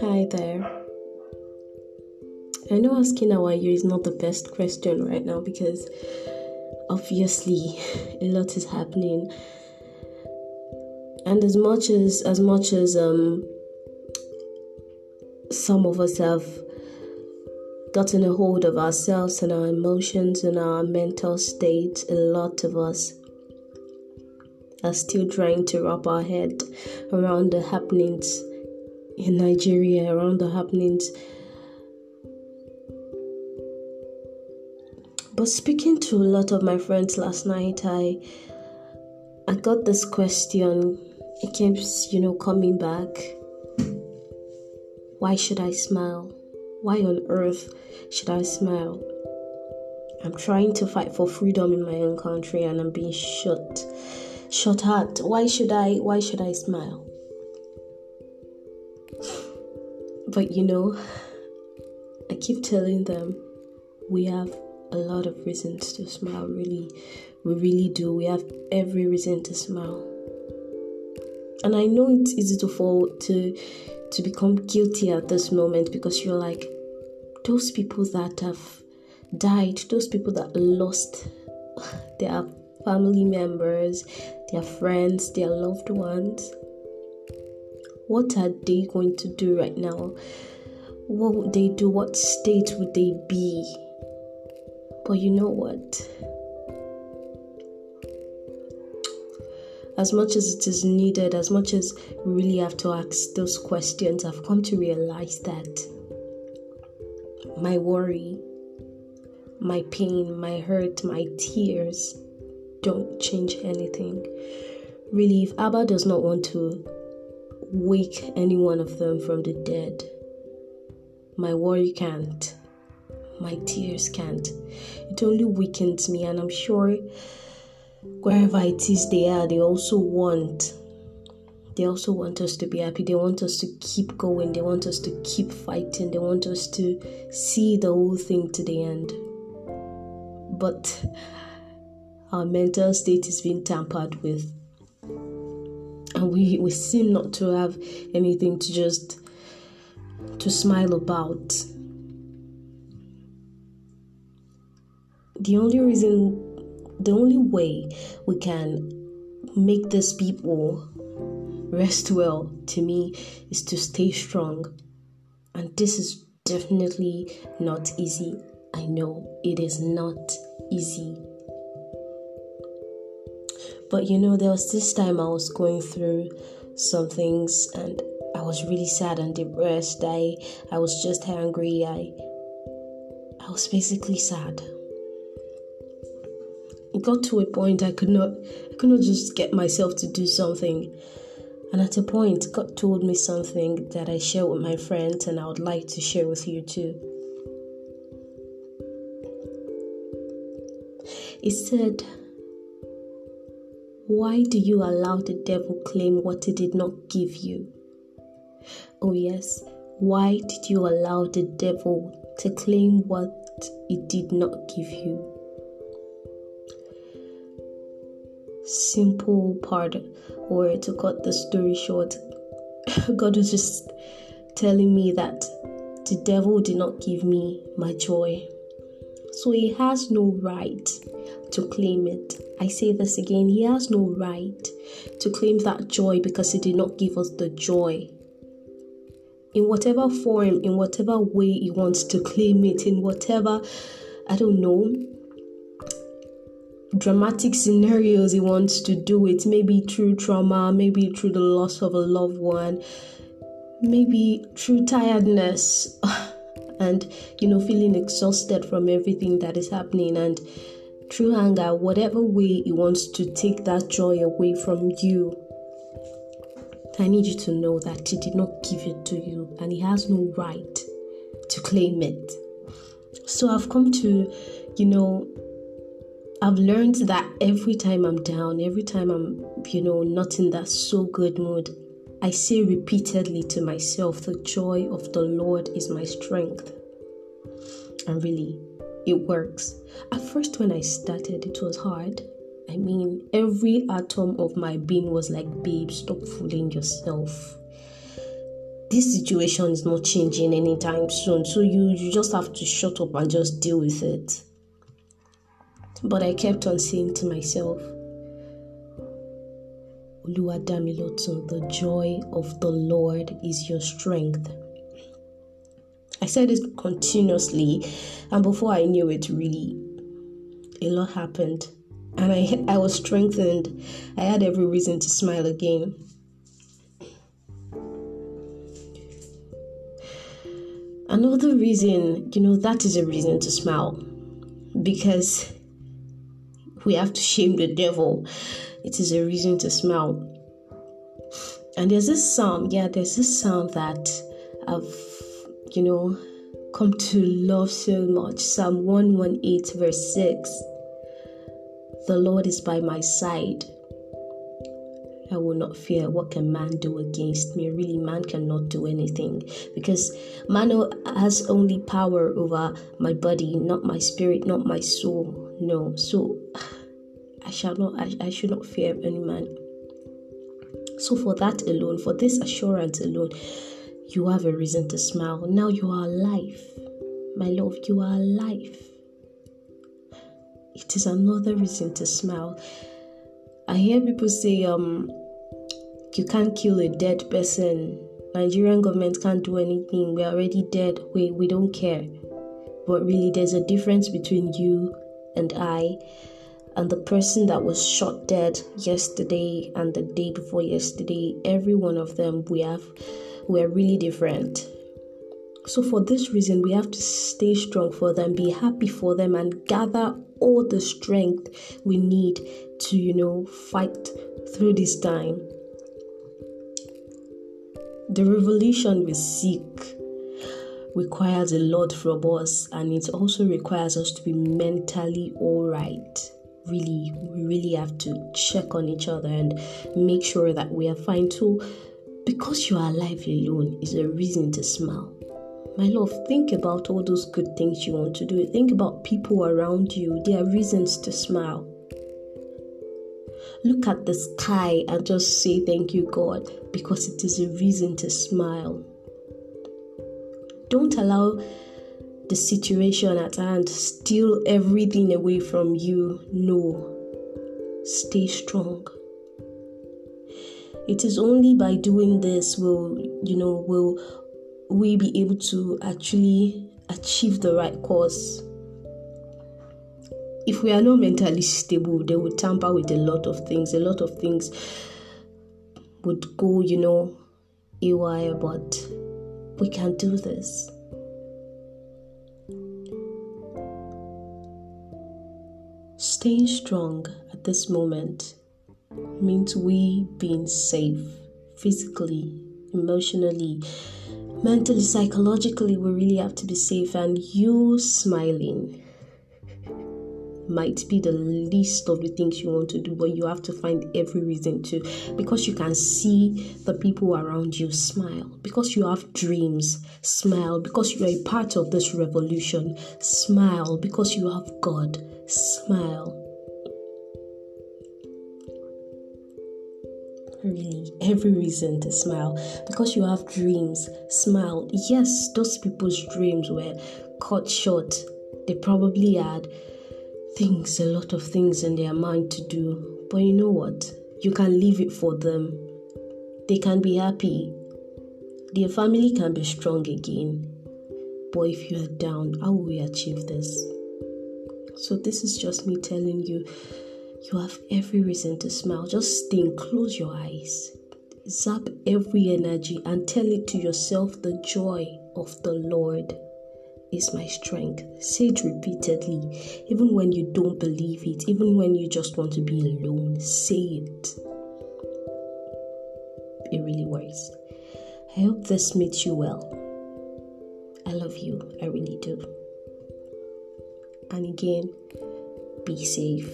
Hi there. I know asking how are you is not the best question right now because obviously a lot is happening. And as much as as much as um some of us have gotten a hold of ourselves and our emotions and our mental state, a lot of us are still trying to wrap our head around the happenings in Nigeria, around the happenings. But speaking to a lot of my friends last night, I I got this question. It keeps, you know, coming back. Why should I smile? Why on earth should I smile? I'm trying to fight for freedom in my own country and I'm being shot shot at. Why should I why should I smile? But you know, I keep telling them we have a lot of reasons to smile, really. We really do. We have every reason to smile. And I know it's easy to fall to to become guilty at this moment because you're like those people that have died, those people that lost their family members, their friends, their loved ones what are they going to do right now? What would they do? What state would they be? But you know what? As much as it is needed, as much as we really have to ask those questions, I've come to realize that my worry, my pain, my hurt, my tears don't change anything. Really, if Abba does not want to wake any one of them from the dead. My worry can't. My tears can't. It only weakens me, and I'm sure wherever it is they are, they also want. They also want us to be happy. They want us to keep going. They want us to keep fighting. They want us to see the whole thing to the end. But our mental state is being tampered with. And we, we seem not to have anything to just to smile about. The only reason the only way we can make these people rest well to me is to stay strong. And this is definitely not easy. I know it is not easy but you know, there was this time I was going through some things and I was really sad and depressed. I I was just angry. I I was basically sad. It got to a point I could not I could not just get myself to do something. And at a point God told me something that I share with my friends and I would like to share with you too. He said why do you allow the devil claim what he did not give you? Oh, yes. Why did you allow the devil to claim what he did not give you? Simple part, or to cut the story short, God was just telling me that the devil did not give me my joy. So he has no right to claim it. I say this again, he has no right to claim that joy because he did not give us the joy. In whatever form, in whatever way he wants to claim it, in whatever, I don't know, dramatic scenarios he wants to do it, maybe through trauma, maybe through the loss of a loved one, maybe through tiredness. and you know feeling exhausted from everything that is happening and through anger, whatever way He wants to take that joy away from you. I need you to know that He did not give it to you and He has no right to claim it. So I've come to, you know, I've learned that every time I'm down, every time I'm, you know, not in that so good mood, I say repeatedly to myself, the joy of the Lord is my strength. And really, it works. At first, when I started, it was hard. I mean, every atom of my being was like, babe, stop fooling yourself. This situation is not changing anytime soon, so you, you just have to shut up and just deal with it. But I kept on saying to myself, Oluwadamilotun, the joy of the Lord is your strength. I said it continuously, and before I knew it, really, a lot happened. And I, I was strengthened. I had every reason to smile again. Another reason, you know, that is a reason to smile because we have to shame the devil. It is a reason to smile. And there's this psalm, yeah, there's this psalm that I've, you know, come to love so much. Psalm 118, verse 6. The Lord is by my side. I will not fear what can man do against me. Really, man cannot do anything because man has only power over my body, not my spirit, not my soul. No, so I shall not. I, I should not fear any man. So for that alone, for this assurance alone, you have a reason to smile. Now you are alive, my love. You are alive. It is another reason to smile. I hear people say, um, you can't kill a dead person. Nigerian government can't do anything. We're already dead. We we don't care. But really there's a difference between you and I and the person that was shot dead yesterday and the day before yesterday. Every one of them we have we're really different. So for this reason we have to stay strong for them, be happy for them and gather all the strength we need to, you know, fight through this time. The revolution we seek requires a lot from us and it also requires us to be mentally all right. Really we really have to check on each other and make sure that we are fine. Too because you are alive alone is a reason to smile my love think about all those good things you want to do think about people around you there are reasons to smile Look at the sky and just say thank you, God, because it is a reason to smile. Don't allow the situation at hand steal everything away from you. No. Stay strong. It is only by doing this will you know will we be able to actually achieve the right cause if we are not mentally stable, they would tamper with a lot of things. A lot of things would go, you know, haywire, but we can do this. Staying strong at this moment means we being safe physically, emotionally, mentally, psychologically. We really have to be safe, and you smiling might be the least of the things you want to do, but you have to find every reason to because you can see the people around you smile, because you have dreams, smile, because you are a part of this revolution, smile, because you have God, smile. Really every reason to smile because you have dreams smile yes those people's dreams were cut short they probably had things, a lot of things in their mind to do. But you know what? You can leave it for them. They can be happy. Their family can be strong again. But if you are down, how will we achieve this? So, this is just me telling you you have every reason to smile. Just think, close your eyes, zap every energy, and tell it to yourself the joy of the Lord is my strength. Say it repeatedly, even when you don't believe it, even when you just want to be alone. Say it. It really works. I hope this meets you well. I love you. I really do. And again, be safe.